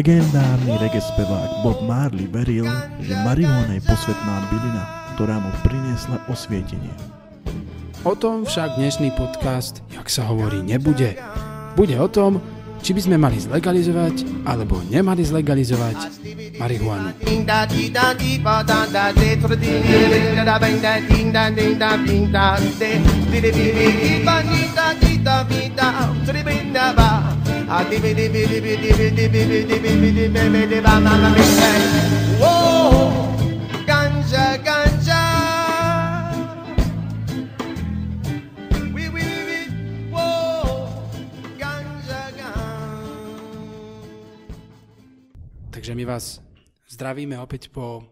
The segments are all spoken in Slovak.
Legendárny reggae spevák Bob Marley veril, že marihuana je posvetná bylina, ktorá mu priniesla osvietenie. O tom však dnešný podcast, jak sa hovorí, nebude. Bude o tom, či by sme mali zlegalizovať alebo nemali zlegalizovať marihuanu. Whoa, ganja, ganja. Ganja, ganja. Takže my vás zdravíme opäť po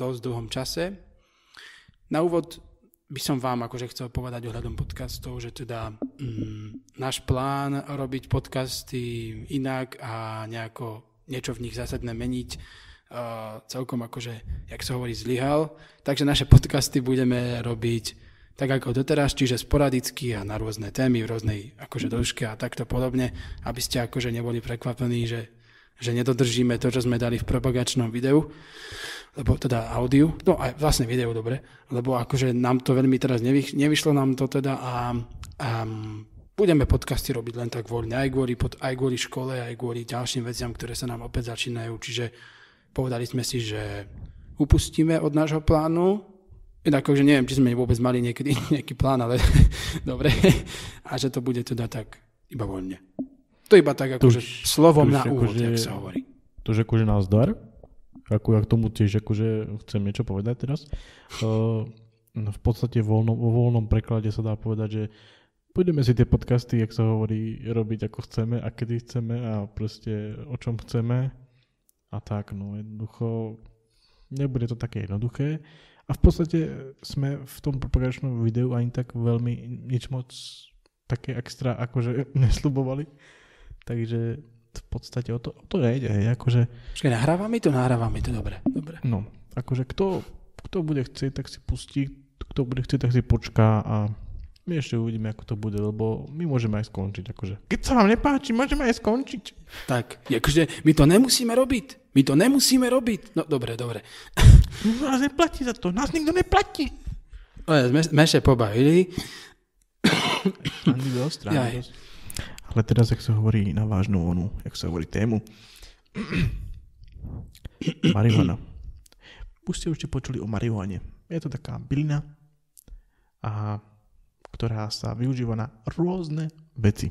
dosť dlhom čase. Na úvod by som vám akože chcel povedať ohľadom podcastov, že teda mm, náš plán robiť podcasty inak a nejako niečo v nich zásadné meniť uh, celkom akože, jak sa hovorí, zlyhal. Takže naše podcasty budeme robiť tak ako doteraz, čiže sporadicky a na rôzne témy v rôznej akože dĺžke a takto podobne, aby ste akože neboli prekvapení, že, že nedodržíme to, čo sme dali v propagačnom videu lebo teda audiu, no aj vlastne video, dobre, lebo akože nám to veľmi teraz nevy, nevyšlo nám to teda a, a budeme podcasty robiť len tak voľne, aj kvôli, pod, aj kvôli škole, aj kvôli ďalším veciam, ktoré sa nám opäť začínajú, čiže povedali sme si, že upustíme od nášho plánu, Inak akože neviem, či sme vôbec mali niekedy nejaký plán, ale dobre, a že to bude teda tak iba voľne. To iba tak akože slovom tuž na úvod, akože- jak sa hovorí. To je akože nás dar. Ako ja k tomu tiež akože chcem niečo povedať teraz. Uh, v podstate voľno, vo voľnom preklade sa dá povedať, že budeme si tie podcasty, jak sa hovorí, robiť ako chceme a kedy chceme a proste o čom chceme a tak, no jednoducho nebude to také jednoduché. A v podstate sme v tom propagačnom videu ani tak veľmi nič moc také extra akože nesľubovali. Takže v podstate o to, o to nejde, hej, akože Počkaj, nahrávame to? Nahrávame to, dobre. dobre. No, akože kto, kto bude chcieť, tak si pustí, kto bude chcieť, tak si počká a my ešte uvidíme, ako to bude, lebo my môžeme aj skončiť, akože. Keď sa vám nepáči, môžeme aj skončiť. Tak, akože my to nemusíme robiť. My to nemusíme robiť. No dobre, dobre. Nás neplatí za to, nás nikto neplatí. Ale sme, sme sa pobavili. Ani dosť. Ale teraz, jak sa hovorí na vážnu onu, jak sa hovorí tému. Marihuana. Už ste určite počuli o marihuane. Je to taká bylina, a, ktorá sa využíva na rôzne veci.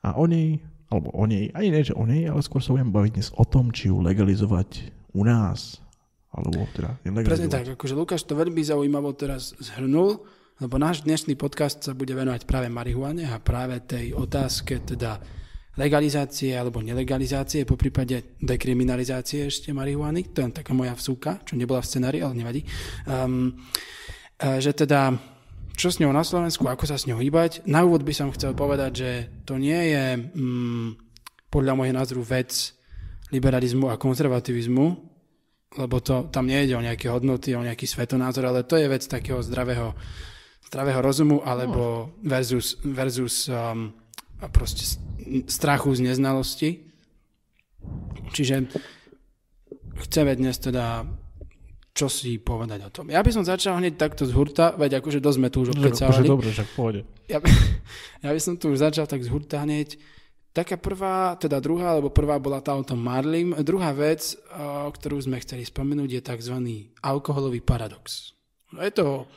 A o nej, alebo o nej, ani nie, že o nej, ale skôr sa budem baviť dnes o tom, či ju legalizovať u nás, alebo teda Presne nelegalizovať. tak, akože Lukáš to veľmi zaujímavo teraz zhrnul, lebo náš dnešný podcast sa bude venovať práve marihuane a práve tej otázke teda legalizácie alebo nelegalizácie, po prípade dekriminalizácie ešte marihuany, to je taká moja vsúka, čo nebola v scenári, ale nevadí. Um, že teda, čo s ňou na Slovensku, ako sa s ňou hýbať. Na úvod by som chcel povedať, že to nie je mm, podľa môjho názoru vec liberalizmu a konzervativizmu, lebo to, tam nejde o nejaké hodnoty, o nejaký svetonázor, ale to je vec takého zdravého, zdravého rozumu, alebo versus, versus um, proste strachu z neznalosti. Čiže chceme dnes teda čo si povedať o tom. Ja by som začal hneď takto z hurta, veď akože dosť sme tu už obkecávali. dobre, však v pohode. Ja, ja by som tu už začal tak z hurta hneď. Taká prvá, teda druhá, alebo prvá bola tá o tom Marlim. Druhá vec, o, ktorú sme chceli spomenúť, je tzv. alkoholový paradox. No Je to,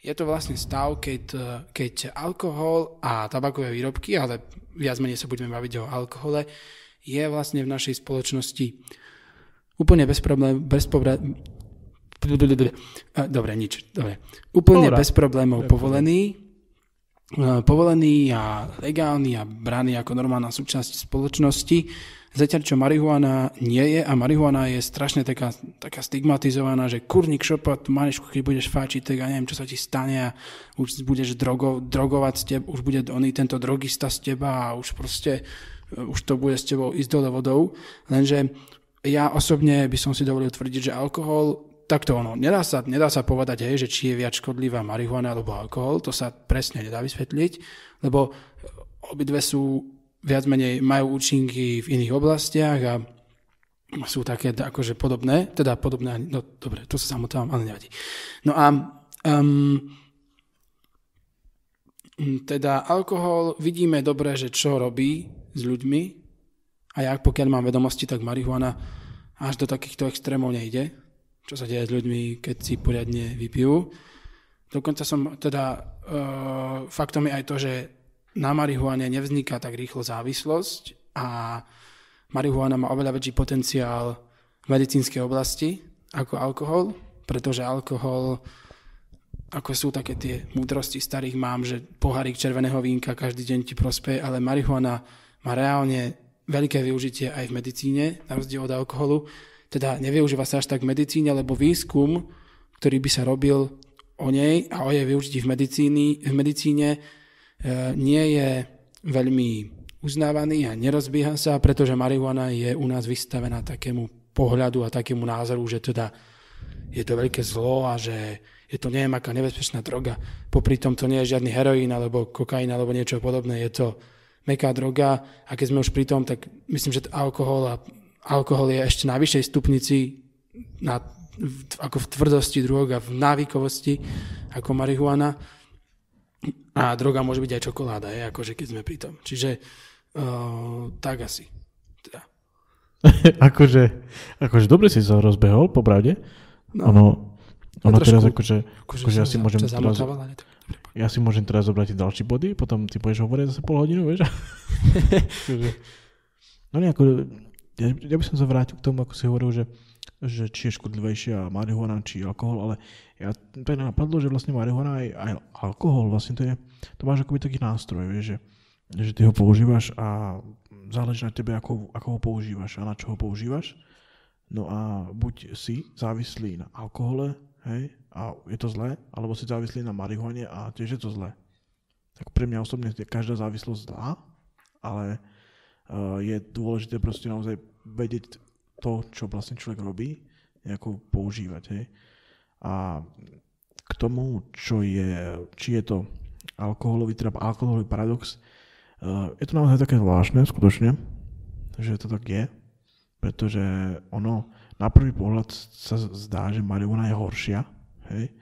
je to vlastne stav, keď, e, keď alkohol a tabakové výrobky, ale viac menej sa budeme baviť o alkohole, je vlastne v našej spoločnosti úplne bez problém, bez pobra- Dobre, nič. Dobre. Úplne Dobre. bez problémov povolený, e, povolený a legálny a braný ako normálna súčasť spoločnosti. Zatiaľ, čo marihuana nie je a marihuana je strašne taká, taká stigmatizovaná, že kurník šopa, tu máš, keď budeš fáčiť, tak ja neviem, čo sa ti stane a už budeš drogo, drogovať z teba, už bude oný tento drogista z teba a už proste už to bude s tebou ísť dole vodou. Lenže ja osobne by som si dovolil tvrdiť, že alkohol takto ono, nedá sa, nedá sa povedať, hej, že či je viac škodlivá marihuana alebo alkohol, to sa presne nedá vysvetliť, lebo obidve sú viac menej majú účinky v iných oblastiach a sú také akože podobné, teda podobné, no dobre, to sa samotávam, ale nevadí. No a um, teda alkohol vidíme dobre, že čo robí s ľuďmi a ja pokiaľ mám vedomosti, tak marihuana až do takýchto extrémov nejde, čo sa deje s ľuďmi, keď si poriadne vypijú. Dokonca som teda, uh, faktom je aj to, že na marihuane nevzniká tak rýchlo závislosť a marihuana má oveľa väčší potenciál v medicínskej oblasti ako alkohol, pretože alkohol, ako sú také tie múdrosti starých mám, že pohárik červeného vínka každý deň ti prospeje, ale marihuana má reálne veľké využitie aj v medicíne, na rozdiel od alkoholu. Teda nevyužíva sa až tak v medicíne, lebo výskum, ktorý by sa robil o nej a o jej využití v, medicíny, v medicíne nie je veľmi uznávaný a nerozbieha sa, pretože marihuana je u nás vystavená takému pohľadu a takému názoru, že teda je to veľké zlo a že je to neviem aká nebezpečná droga. Popri tom to nie je žiadny heroín alebo kokain alebo niečo podobné, je to meká droga a keď sme už pri tom, tak myslím, že alkohol a alkohol je ešte na vyššej stupnici na, ako v tvrdosti drog a v návykovosti ako marihuana. A droga môže byť aj čokoláda, je, akože keď sme pri tom. Čiže uh, tak asi. Teda. akože, akože dobre si sa rozbehol, popravde. No, Ono, ono trošku- teraz akože, akože akože ja si môžem teraz, ja si môžem teraz zobrať tie ďalšie body, potom ty budeš hovoriť zase pol hodinu, vieš? Akože- no nie, ako, ja, ja by som sa vrátil k tomu, ako si hovoril, že, že či je škodlivejšia marihuana, či alkohol, ale ja, to napadlo, že vlastne marihuana aj, aj alkohol, vlastne to je, to máš akoby taký nástroj, vieš, že, že ty ho používaš a záleží na tebe, ako, ako ho používaš a na čo ho používaš. No a buď si závislý na alkohole, hej, a je to zlé, alebo si závislý na marihuane a tiež je to zlé. Tak pre mňa osobne je každá závislosť zlá, ale uh, je dôležité proste naozaj vedieť to, čo vlastne človek robí, nejako používať, hej. A k tomu, čo je, či je to alkoholový, teda alkoholový paradox, uh, je to naozaj také zvláštne, skutočne, že to tak je, pretože ono na prvý pohľad sa zdá, že marihuana je horšia, hej,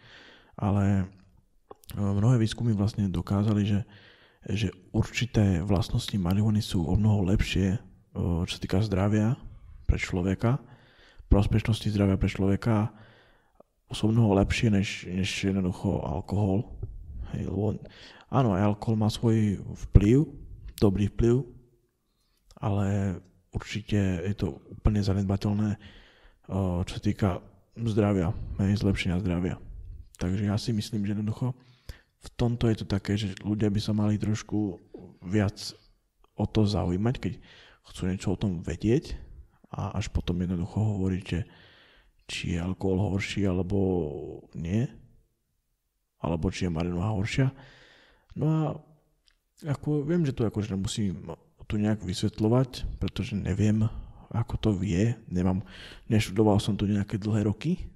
ale e, mnohé výskumy vlastne dokázali, že, že určité vlastnosti marihuany sú o mnoho lepšie, e, čo sa týka zdravia pre človeka, prospešnosti zdravia pre človeka, o mnoho lepšie než, než jednoducho alkohol. Hej, lebo áno, alkohol má svoj vplyv, dobrý vplyv, ale určite je to úplne zanedbateľné, eh, čo sa týka zdravia, hej, zlepšenia zdravia. Takže ja si myslím, že jednoducho v tomto je to také, že ľudia by sa mali trošku viac o to zaujímať, keď chcú niečo o tom vedieť a až potom jednoducho hovoriť, že či je alkohol horší alebo nie, alebo či je marihuana horšia. No a ako viem, že to akože nemusím tu nejak vysvetľovať, pretože neviem, ako to vie. Nemám, neštudoval som to nejaké dlhé roky,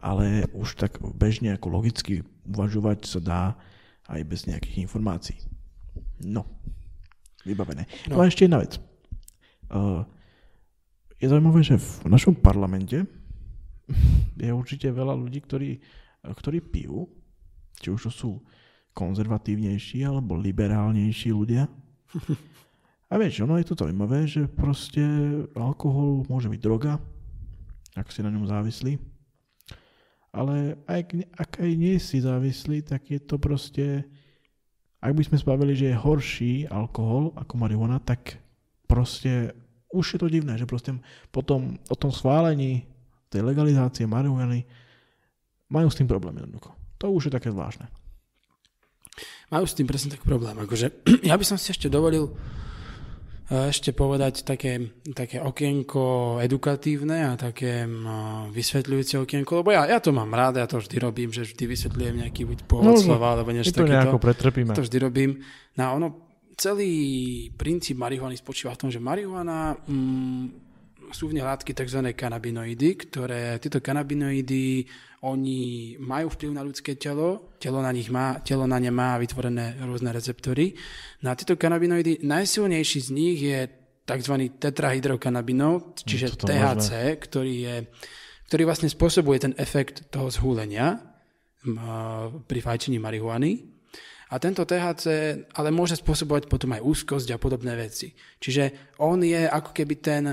ale už tak bežne ako logicky uvažovať sa dá aj bez nejakých informácií. No, vybavené. No, No. a ešte jedna vec. Uh, je zaujímavé, že v našom parlamente je určite veľa ľudí, ktorí, ktorí pijú, či už to sú konzervatívnejší alebo liberálnejší ľudia. A vieš, ono je to zaujímavé, že proste alkohol môže byť droga, ak si na ňom závislí. Ale ak, ak aj nie si závislý, tak je to proste... Ak by sme spavili, že je horší alkohol ako marihuana, tak proste už je to divné, že proste potom o tom schválení tej legalizácie marihuany majú s tým problém jednoducho. To už je také zvláštne. Majú s tým presne tak problém. Akože, ja by som si ešte dovolil eh, ešte povedať také, také okienko edukatívne a také mm, vysvetľujúce okienko, lebo ja, ja to mám rád, ja to vždy robím, že vždy vysvetľujem nejaký buď pôvod No, slova, alebo niečo to takéto. pretrpíme. To vždy robím. No ono, celý princíp marihuany spočíva v tom, že marihuana mm, sú v nej látky tzv. kanabinoidy, ktoré, tieto kanabinoidy, oni majú vplyv na ľudské telo, telo na, nich má, telo na ne má vytvorené rôzne receptory. No a tieto kanabinoidy, najsilnejší z nich je tzv. tetrahydrokanabinol, čiže toto THC, ktorý, je, ktorý vlastne spôsobuje ten efekt toho zhúlenia pri fajčení marihuany. A tento THC ale môže spôsobovať potom aj úzkosť a podobné veci. Čiže on je ako keby ten,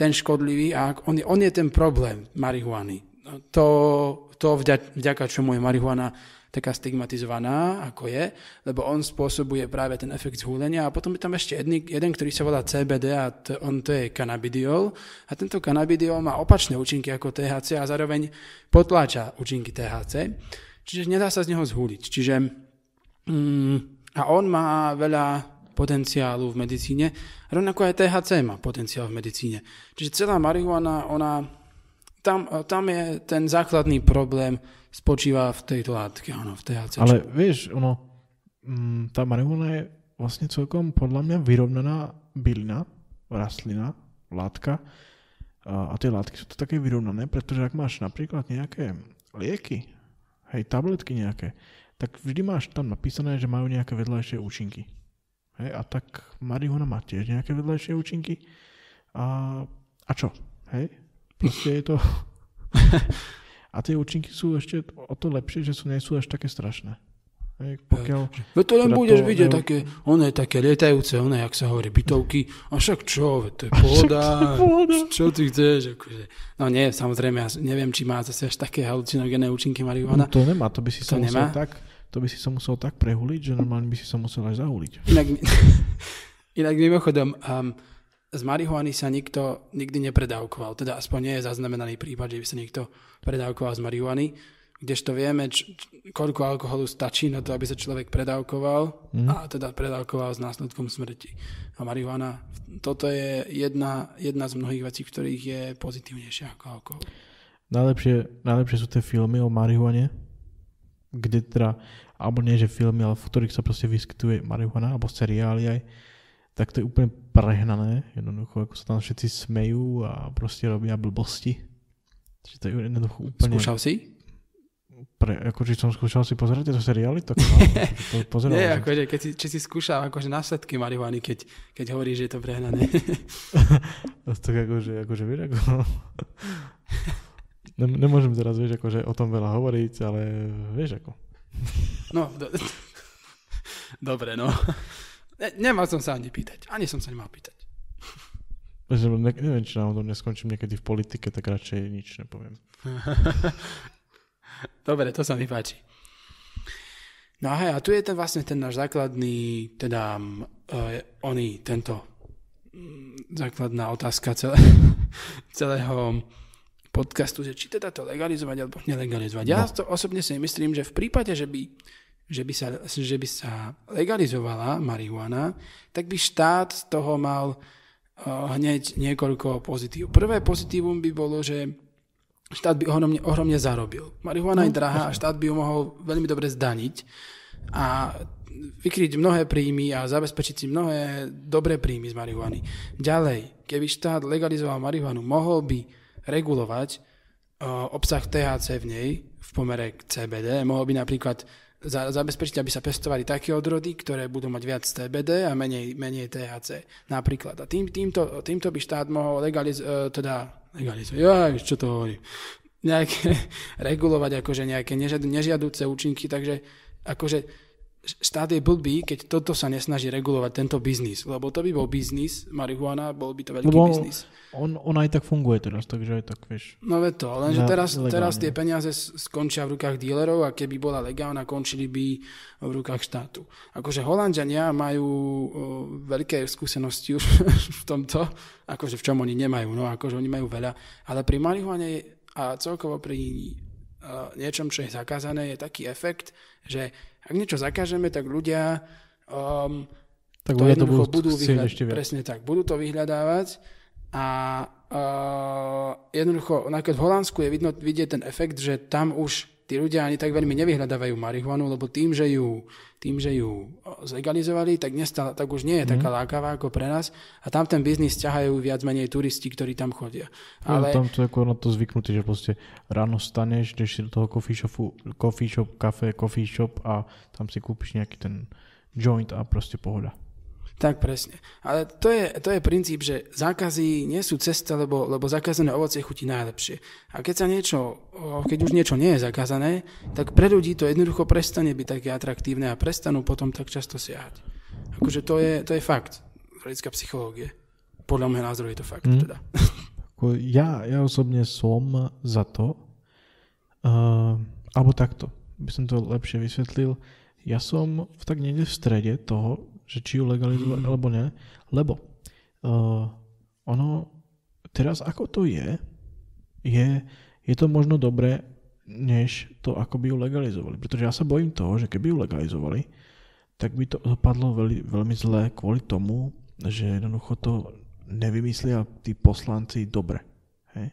ten škodlivý a on je, on je ten problém marihuany. To, to vďaka, vďaka čomu je marihuana taká stigmatizovaná, ako je, lebo on spôsobuje práve ten efekt zhúlenia a potom je tam ešte jedný, jeden, ktorý sa volá CBD a to, on to je cannabidiol a tento cannabidiol má opačné účinky ako THC a zároveň potláča účinky THC, čiže nedá sa z neho zhúliť. Čiže mm, a on má veľa potenciálu v medicíne, rovnako aj THC má potenciál v medicíne. Čiže celá marihuana, ona, tam, tam je ten základný problém, spočíva v tejto látke, áno, v THC. Ale vieš, ono, mm, tá marihuana je vlastne celkom podľa mňa vyrovnaná bylina, rastlina, látka. A, tie látky sú to také vyrovnané, pretože ak máš napríklad nejaké lieky, hej, tabletky nejaké, tak vždy máš tam napísané, že majú nejaké vedľajšie účinky. Hej, a tak marihuana má tiež nejaké vedľajšie účinky. A, a čo? Hej? Proste je to... A tie účinky sú ešte o to lepšie, že sú, nie sú až také strašné. Hej, pokiaľ, Veď to len teda budeš to vidieť ne- také, one také lietajúce, one, jak sa hovorí, bytovky, a však čo, to je pohoda, čo ty chceš, akože. No nie, samozrejme, ja neviem, či má zase až také halucinogénne účinky marihuana. No to nemá, to by si sa To musel nemá? tak, to by si sa musel tak prehuliť, že normálne by si sa musel aj zahuliť. Inak, inak mimochodom, um, z marihuany sa nikto nikdy nepredávkoval, teda aspoň nie je zaznamenaný prípad, že by sa niekto predávkoval z marihuany, kdežto vieme, č, koľko alkoholu stačí na to, aby sa človek predávkoval mm. a teda predávkoval s následkom smrti. A marihuana, toto je jedna, jedna z mnohých vecí, v ktorých je pozitívnejšia ako alkohol. Najlepšie, najlepšie sú tie filmy o marihuane, kde teda, alebo nie že filmy, ale v ktorých sa proste vyskytuje marihuana, alebo seriály aj, tak to je úplne prehnané, jednoducho, ako sa tam všetci smejú a proste robia blbosti. Čiže to je jednoducho úplne... Skúšal si? Pre, ako, či som skúšal si pozerať tieto seriály, tak áno, to pozeral Nie, akože, keď si, či si skúšal akože následky marihuany, keď, keď hovoríš, že je to prehnané. tak akože, akože vieš, ako... Nem, nemôžem teraz, vieš, akože o tom veľa hovoriť, ale vieš ako. No, do... dobre, no. Ne, nemal som sa ani pýtať. Ani som sa nemal pýtať. Ne, neviem, či náhodou neskončím niekedy v politike, tak radšej nič nepoviem. Dobre, to sa mi páči. No a hej, a tu je ten vlastne ten náš základný, teda uh, oný, tento základná otázka celé, celého podcastu, že či teda to legalizovať alebo nelegalizovať. Ja No. to osobne si myslím, že v prípade, že by, že by, sa, že by sa legalizovala marihuana, tak by štát z toho mal uh, hneď niekoľko pozitív. Prvé pozitívum by bolo, že štát by ohromne, ohromne zarobil. Marihuana No, je drahá a štát by ju mohol veľmi dobre zdaniť a vykryť mnohé príjmy a zabezpečiť si mnohé dobré príjmy z marihuany. Ďalej, keby štát legalizoval marihuanu, mohol by regulovať uh, obsah THC v nej v pomere k CBD. Mohol by napríklad za, zabezpečiť, aby sa pestovali také odrody, ktoré budú mať viac CBD a menej, menej THC. Napríklad. A tým, týmto, týmto by štát mohol legalizovať, uh, teda legalizovať, ja, čo to hovorí, nejaké, regulovať akože nejaké nežiad, nežiaduce účinky, takže akože štát je blbý, keď toto sa nesnaží regulovať tento biznis, lebo to by bol biznis, marihuana, bol by to veľký Lebo biznis. on, on aj tak funguje teraz, takže aj tak, vieš. No ve to, lenže teraz, legálne. teraz tie peniaze skončia v rukách dílerov a keby bola legálna, končili by v rukách štátu. Akože Holandiania majú o, veľké skúsenosti už v tomto, akože v čom oni nemajú, no akože oni majú veľa, ale pri marihuane a celkovo pri niečom, čo je zakázané, je taký efekt, že ak niečo zakážeme, tak ľudia um, Tak to ľudia to budú budú ešte viac. Presne tak, budú to vyhľadávať a uh, jednoducho, napríklad v Holandsku je vidno, vidieť ten efekt, že tam už tí ľudia ani tak veľmi nevyhľadávajú marihuanu, lebo tým, že ju, tým, že ju zlegalizovali, tak, nestal, tak už nie je taká lákavá ako pre nás a tam ten biznis ťahajú viac menej turisti, ktorí tam chodia. Ale... Ale Tam to je na to zvyknutý, že proste ráno staneš, ideš si do toho coffee shopu, coffee shop, kafe, coffee shop a tam si kúpiš nejaký ten joint a proste pohoda. Tak presne. Ale to je, to je princíp, že zákazy nie sú cesta, lebo, lebo zakázané ovocie chutí najlepšie. A keď sa niečo, keď už niečo nie je zakázané, tak pre ľudí to jednoducho prestane byť také atraktívne a prestanú potom tak často siahať. Akože to je, to je fakt. Z hľadiska psychológie. Podľa môjho názoru je to fakt. Mm. Teda. Ja, ja osobne som za to, uh, alebo takto, by som to lepšie vysvetlil, ja som v tak niekde v strede toho, že či ju legalizovať alebo nie, lebo uh, ono teraz ako to je, je, je to možno dobré, než to, ako by ju legalizovali. Pretože ja sa bojím toho, že keby ju legalizovali, tak by to dopadlo veľmi, veľmi zle kvôli tomu, že jednoducho to nevymyslia tí poslanci dobre. Hej?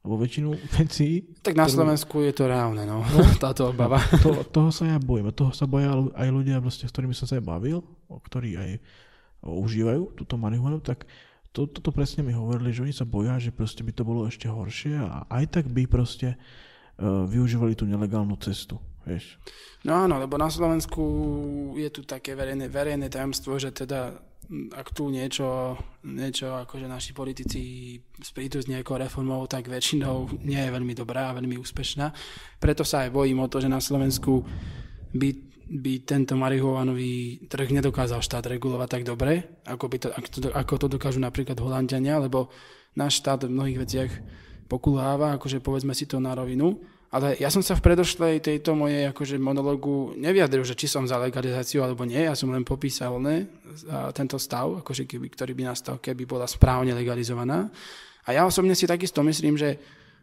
Lebo väčšinu vecí, Tak na ktorú- Slovensku je to reálne, no. Táto obava. to, toho sa ja bojím. A toho sa boja aj ľudia, proste, s ktorými som sa aj bavil, o ktorí aj užívajú túto marihuanu, tak to, toto presne mi hovorili, že oni sa boja, že proste by to bolo ešte horšie a aj tak by proste uh, využívali tú nelegálnu cestu. Vieš. No áno, lebo na Slovensku je tu také verejné, verejné tajomstvo, že teda ak tu niečo, niečo akože naši politici sprítu s nejakou reformou, tak väčšinou nie je veľmi dobrá a veľmi úspešná. Preto sa aj bojím o to, že na Slovensku by, by tento marihuanový trh nedokázal štát regulovať tak dobre, ako, by to, ako, to, ako to dokážu napríklad Holandiania, lebo náš štát v mnohých veciach pokulháva, akože povedzme si to na rovinu, ale ja som sa v predošlej tejto mojej akože monologu nevyjadril, že či som za legalizáciu alebo nie, ja som len popísal ne, tento stav, akože keby, ktorý by nastal, keby bola správne legalizovaná. A ja osobne si takisto myslím, že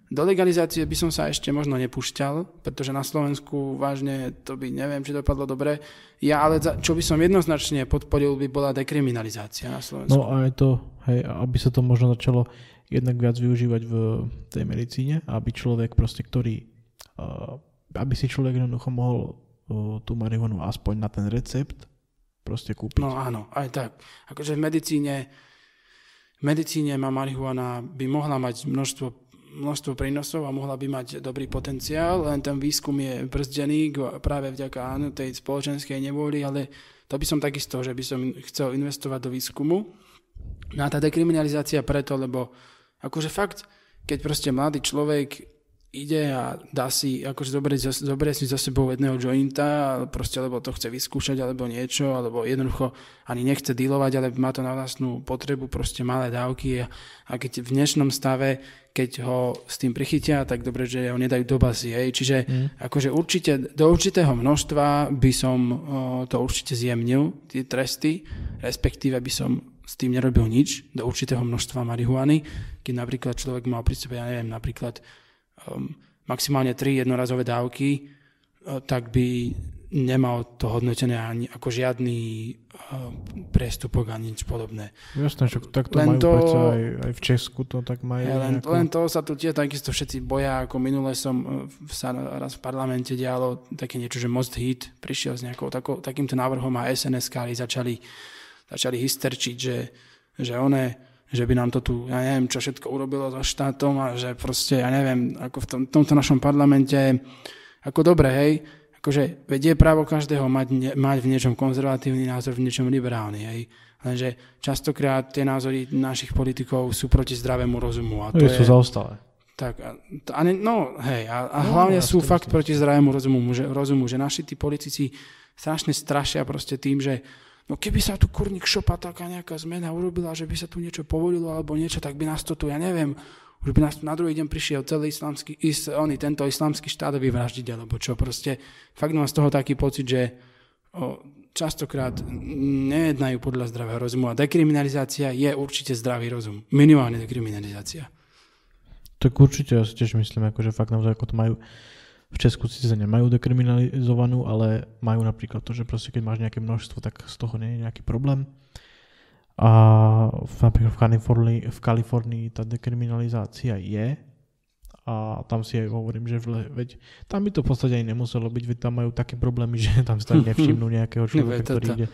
do legalizácie by som sa ešte možno nepúšťal, pretože na Slovensku vážne to by neviem, či dopadlo dobre. Ja ale za, čo by som jednoznačne podporil, by bola dekriminalizácia na Slovensku. No a je to, hej, aby sa to možno začalo jednak viac využívať v tej medicíne, aby človek proste, ktorý, aby si človek jednoducho mohol uh, tú marihuanu aspoň na ten recept proste kúpiť. No áno, aj tak. Akože v medicíne, v medicíne má marihuana by mohla mať množstvo, množstvo prínosov a mohla by mať dobrý potenciál, len ten výskum je brzdený práve vďaka áno, tej spoločenskej nevôli, ale to by som takisto, že by som chcel investovať do výskumu. No a tá dekriminalizácia preto, lebo akože fakt, keď proste mladý človek ide a dá si, akože zoberie, zo- zoberie si za sebou jedného jointa, proste lebo to chce vyskúšať alebo niečo, alebo jednoducho ani nechce dealovať, ale má to na vlastnú potrebu, proste malé dávky a, a keď v dnešnom stave, keď ho s tým prichytia, tak dobre, že ho nedajú do basy, hej. Čiže Mm. akože určite, do určitého množstva by som o, to určite zjemnil, tie tresty, respektíve by som s tým nerobil nič, do určitého množstva marihuany, keď napríklad človek mal pri sebe, ja neviem, napríklad maximálne tri jednorazové dávky, uh, tak by nemal to hodnotené ani ako žiadny uh, priestupok ani nič podobné. Jasné, že takto Len majú to- aj, aj v Česku to tak majú. Len, nejako. len to sa tu tiež takisto všetci boja, ako minule som uh, sa raz v parlamente dialo také niečo, že Most Hit prišiel s nejakou takou, takýmto návrhom a SNS-kári začali, začali hysterčiť, že, že one že by nám to tu, ja neviem, čo všetko urobilo so štátom a že proste, ja neviem, ako v tom, tomto našom parlamente, ako dobre, hej, akože vedie právo každého mať, ne, mať v niečom konzervatívny názor, v niečom liberálny, hej. Lenže častokrát tie názory našich politikov sú proti zdravému rozumu. A No, to sú je, zaostalé. tak, a, a ne, no hej, a, a No, hlavne ja sú fakt proti zdravému rozumu, že, rozumu, že naši tí politici strašne strašia proste tým, že no keby sa tu kurník šopa taká nejaká zmena urobila, že by sa tu niečo povolilo alebo niečo, tak by nás to tu, ja neviem, už by nás tu na druhý deň prišiel celý islamský, is, oni, tento islamský štát vyvraždiť, alebo čo, proste fakt mám z toho taký pocit, že o, častokrát nejednajú podľa zdravého rozumu a dekriminalizácia je určite zdravý rozum. Minimálne dekriminalizácia. Tak určite, ja si tiež myslím, akože fakt naozaj ako to majú v Česku síce nemajú dekriminalizovanú, ale majú napríklad to, že proste keď máš nejaké množstvo, tak z toho nie je nejaký problém. A v, napríklad v Kalifornii, v Kalifornii tá dekriminalizácia je, a tam si aj hovorím, že vle, veď tam by to v podstate ani nemuselo byť, veď tam majú také problémy, že tam si tak nevšimnú nejakého človeka, ktorý to. ide.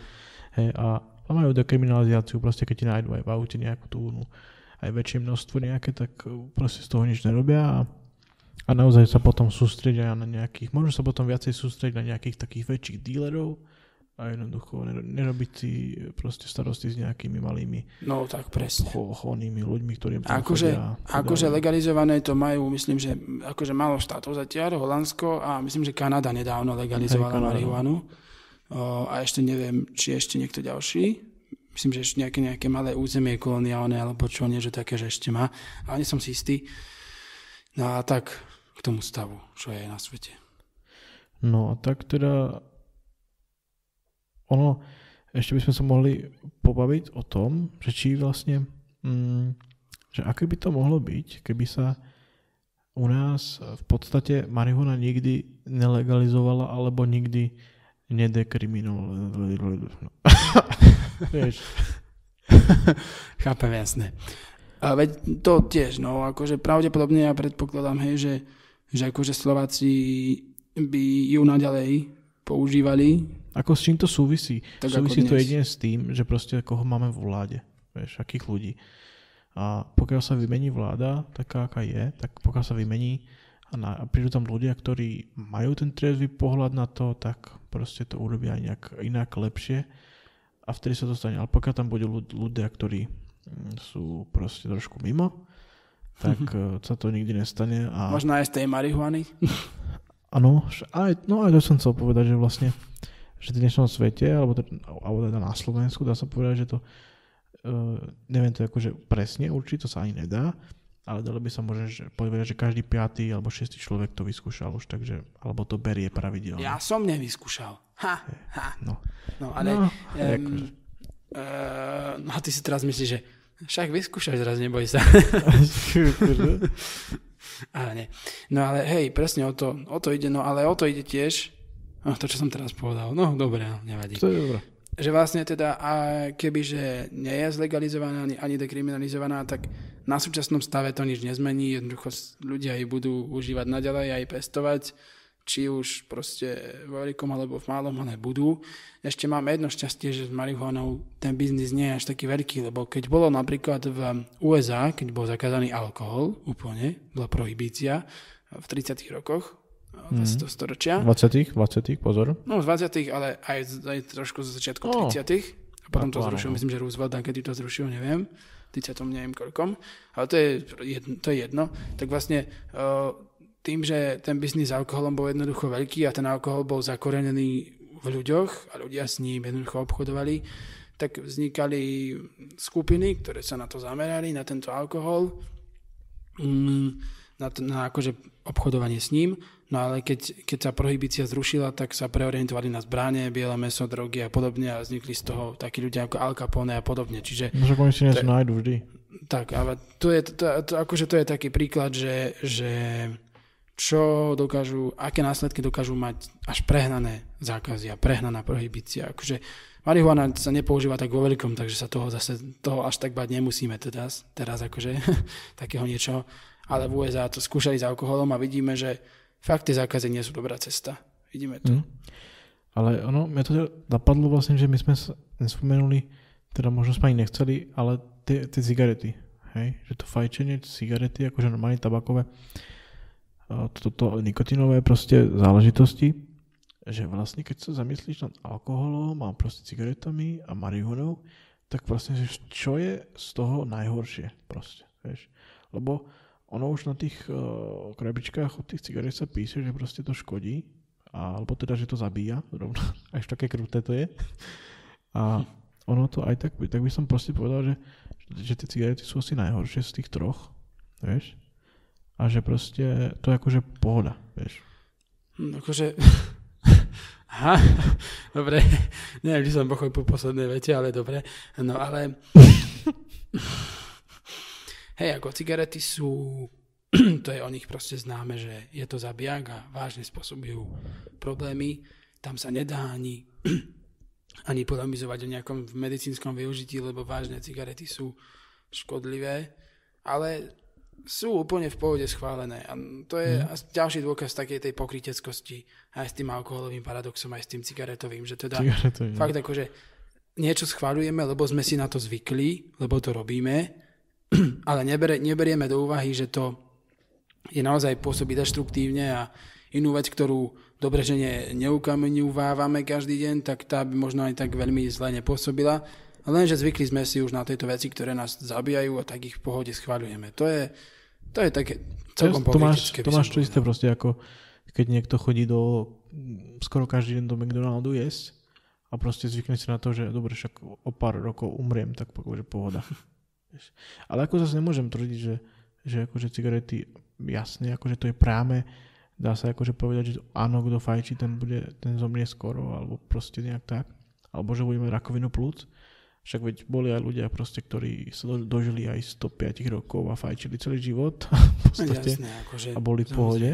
Hej, a, a majú dekriminalizáciu, proste keď ti nájdu aj v aute nejakú tú, no, aj väčšie množstvo nejaké, tak uh, proste z toho nič nerobia a, a naozaj sa potom sústredia na nejakých, možno sa potom viacej sústrediť na nejakých takých väčších dílerov a jednoducho nero- nerobiť si proste starosti s nejakými malými No tak presne. cho- chonými ľuďmi, ktorí tam Akože, chodia. akože legalizované to majú, myslím, že akože málo štátov zatiaľ, Holandsko a myslím, že Kanada nedávno legalizovala Kanada. marihuanu. O, a ešte neviem, či ešte niekto ďalší. Myslím, že ešte nejaké, nejaké malé územie koloniálne alebo čo, niečo také, že ešte má. Ale nie som si istý. No a tak k tomu stavu, čo je na svete. No a tak teda ono, ešte by sme sa mohli pobaviť o tom, že či vlastne, mm, že aké by to mohlo byť, keby sa u nás v podstate marihuana nikdy nelegalizovala alebo nikdy nedekriminalizovala. Vieš, Chápem, jasné. A veď to tiež, no, akože pravdepodobne ja predpokladám, hej, že, že akože Slováci by ju naďalej používali. ako s čím to súvisí? Tak súvisí to jedine s tým, že proste koho máme v vláde. Vieš, akých ľudí. A pokiaľ sa vymení vláda, taká aká je, tak pokiaľ sa vymení a, na, a prídu tam ľudia, ktorí majú ten triezvy pohľad na to, tak proste to urobia nejak inak lepšie a vtedy sa to stane. Ale pokiaľ tam budú ľud- ľudia, ktorí sú proste trošku mimo, tak eh, sa to nikdy nestane. A... Možno aj z tej marihuany. Áno, aj, no aj to som chcel povedať, že vlastne že v dnešnom svete, alebo, teda, alebo teda na Slovensku, dá sa povedať, že to uh, neviem to akože presne určiť, to sa ani nedá, ale dalo by sa možno že povedať, že každý piatý alebo šiestý človek to vyskúšal už, takže, alebo to berie pravidelne. Ja som nevyskúšal. Ha, ha. No. No, ale... No, Um, akože. Uh, no a ty si teraz myslíš, že však vyskúšaj zraz, neboj sa. ale nie. No ale hej, presne o to, o to ide, no ale o to ide tiež, no, to, čo som teraz povedal, no dobre, nevadí. to je dobré. že vlastne teda, a kebyže nie je zlegalizovaná ani, ani dekriminalizovaná, tak na súčasnom stave to nič nezmení, jednoducho ľudia ich budú užívať naďalej aj pestovať, či už proste vo veľkom alebo v malom, ale budú. Ešte máme jedno šťastie, že s marihuanou ten biznis nie je až taký veľký, lebo keď bolo napríklad v USA, keď bol zakázaný alkohol úplne, bola prohibícia v 30 rokoch, mm. storočia, 20 20 pozor. No z 20 ale aj, aj trošku z začiatku Oh. 30 A potom to zrušil, myslím, že Roosevelt, kedy to zrušil, neviem. V 30 neviem koľkom. Ale to je jedno. To je jedno. Tak vlastne uh, tým, že ten biznis s alkoholom bol jednoducho veľký a ten alkohol bol zakorenený v ľuďoch a ľudia s ním jednoducho obchodovali, tak vznikali skupiny, ktoré sa na to zamerali, na tento alkohol, mm, na, to, na akože obchodovanie s ním. No ale keď, keď sa prohibícia zrušila, tak sa preorientovali na zbranie, biele meso, drogy a podobne a vznikli z toho takí ľudia ako Al Capone a podobne. Čiže No si niečo nájdu vždy. tak, ale to je, to, to, akože to je taký príklad, že, že čo dokážu, aké následky dokážu mať až prehnané zákazy a prehnaná prohibícia. Akože marihuana sa nepoužíva tak vo veľkom, takže sa toho zase toho až tak bať nemusíme teraz, teraz akože takého niečo. Ale v USA to skúšali s alkoholom a vidíme, že fakt tie zákazy nie sú dobrá cesta. Vidíme to. Hm. Ale ono, mňa to napadlo vlastne, že my sme sa nespomenuli, teda možno sme ani nechceli, ale tie, tie cigarety, hej, že to fajčenie, cigarety, akože normálne tabakové, toto nikotinové proste záležitosti, že vlastne keď sa zamyslíš nad alkoholom a proste cigaretami a marihuanou, tak vlastne, čo je z toho najhoršie proste, vieš. Lebo ono už na tých uh, krabičkách od tých cigaret sa píše, že proste to škodí, alebo teda, že to zabíja, rovno, až také kruté to je. A ono to aj tak, tak by som proste povedal, že, že tie cigarety sú asi najhoršie z tých troch, vieš. A že proste to je akože pohoda, vieš. Hm, Akože... Aha, dobre. Neviem, či som pochopil posledné vete, ale dobre. No ale... Hej, ako cigarety sú... to je o nich proste známe, že je to zabijak a vážne spôsobujú problémy. Tam sa nedá ani, ani polemizovať o nejakom medicínskom využití, lebo vážne cigarety sú škodlivé. Ale sú úplne v pohode schválené. A to je mm. ďalší dôkaz takej tej pokryteckosti aj s tým alkoholovým paradoxom, aj s tým cigaretovým, že teda Cigaretový, fakt akože niečo schváľujeme, lebo sme si na to zvykli, lebo to robíme, ale nebere, neberieme do úvahy, že to je naozaj pôsobí deštruktívne a inú vec, ktorú dobre, že ne, neukameňuvávame každý deň, tak tá by možno aj tak veľmi zle nepôsobila. Lenže zvykli sme si už na tieto veci, ktoré nás zabíjajú a tak ich v pohode schváľujeme. To je, to je také celkom to máš, pokrytecké, by to máš to isté proste ako keď niekto chodí do skoro každý deň do McDonaldu jesť a proste zvykne si na to, že dobre, však o pár rokov umriem, tak že pohoda. Ale ako zase nemôžem tvrdiť, že, že akože cigarety, jasne, akože to je práme, dá sa akože povedať, že áno, kto fajčí, ten, bude, ten zomrie skoro, alebo proste nejak tak. Alebo že bude mať rakovinu plúc. Však veď boli aj ľudia proste, ktorí sa do- dožili aj 105 rokov a fajčili celý život. v podstate Jasné, akože, a boli v pohode.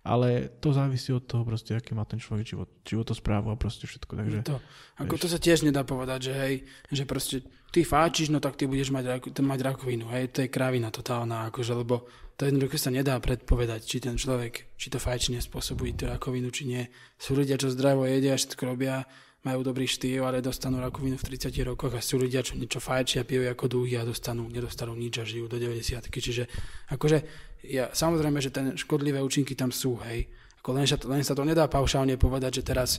Ale to závisí od toho proste, aký má ten človek život, životosprávu a proste všetko. Takže To, ako vieš. to sa tiež nedá povedať, že hej, že proste ty fáčiš, no tak ty budeš mať, mať rakovinu, hej, to je kravina totálna, akože, lebo to jednoducho sa nedá predpovedať, či ten človek, či to fajčenie spôsobuje tú rakovinu, či nie. Sú ľudia, čo zdravo jedia, všetko robia, majú dobrý štýl, ale dostanú rakovinu v 30 rokoch a sú ľudia, čo niečo fajčia, pijú ako dúhy a dostanú, nedostanú nič a žijú do 90 Čiže akože ja, samozrejme, že ten škodlivé účinky tam sú, hej. Ako len, to, len sa to nedá paušálne povedať, že teraz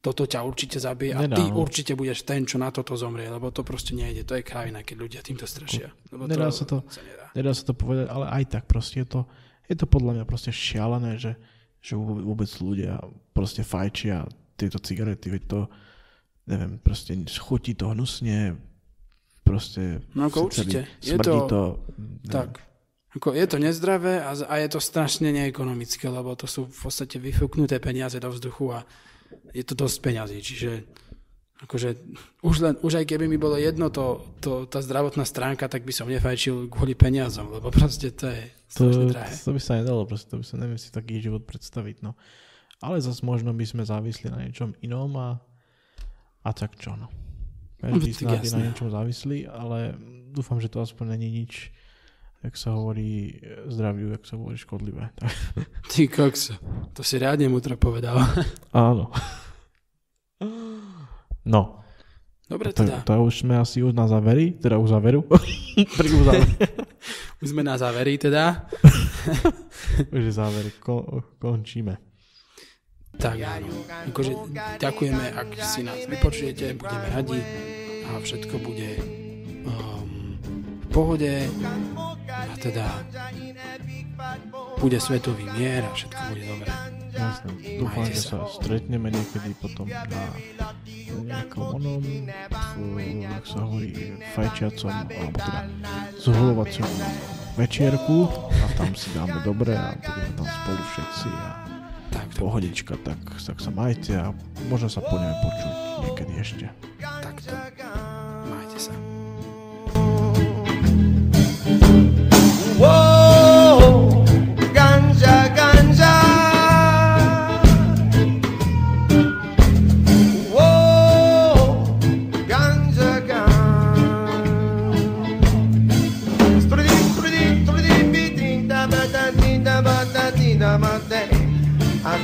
toto ťa určite zabije a Nedá, ty no. určite budeš ten, čo na toto zomrie, lebo to proste nejde. To je kravina, keď ľudia týmto strašia. Lebo Nedá sa to- sa nedá. nedá sa to povedať, ale aj tak proste je to, je to podľa mňa proste šialené, že, že vôbec ľudia proste fajčia tieto cigarety, veď to, neviem, proste chutí to hnusne, proste No ako sa celý- určite. Je to- to, Tak. Ako je to nezdravé a, a je to strašne neekonomické, lebo to sú v podstate vyfúknuté peniaze do vzduchu a je to dosť peňazí, čiže akože už, len, už aj keby mi bolo jedno to, to, tá zdravotná stránka, tak by som nefajčil kvôli peniazom, lebo proste to je to, drahé. to by sa nedalo, proste to by sa neviem si taký život predstaviť, no. Ale zase možno by sme závisli na niečom inom a, a tak čo, no. Každý snáď je na niečom závislý, ale dúfam, že to aspoň není nič, jak sa hovorí zdraviu, jak sa hovorí škodlivé. Ty kokso, to si riadne mutro povedal. áno. No, Dobre to, teda, to už sme asi už na zaveri, teda už záveru. Pri už sme na záveri teda. už je záver, ko, končíme. Tak áno. Akože ďakujeme, ak si nás vypočujete, budeme radi a všetko bude um, v pohode a teda bude svetový mier a všetko bude dobré. Jasné. Dúfam, že sa. stretneme niekedy potom na nejakom onom, v, jak sa hovorí, fajčiacom, alebo teda zhulovacom večierku a tam si dáme dobre a budeme tam spolu všetci a pohodička, tak, tak sa majte a možno sa budeme počuť niekedy ešte.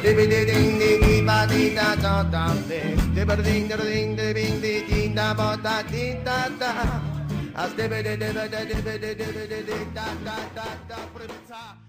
ding ding ding ding ba ding da da da ding ding ba ding da ding ding ding ding da ba da ding da da as ding ding ding ding ding ding ding da da da da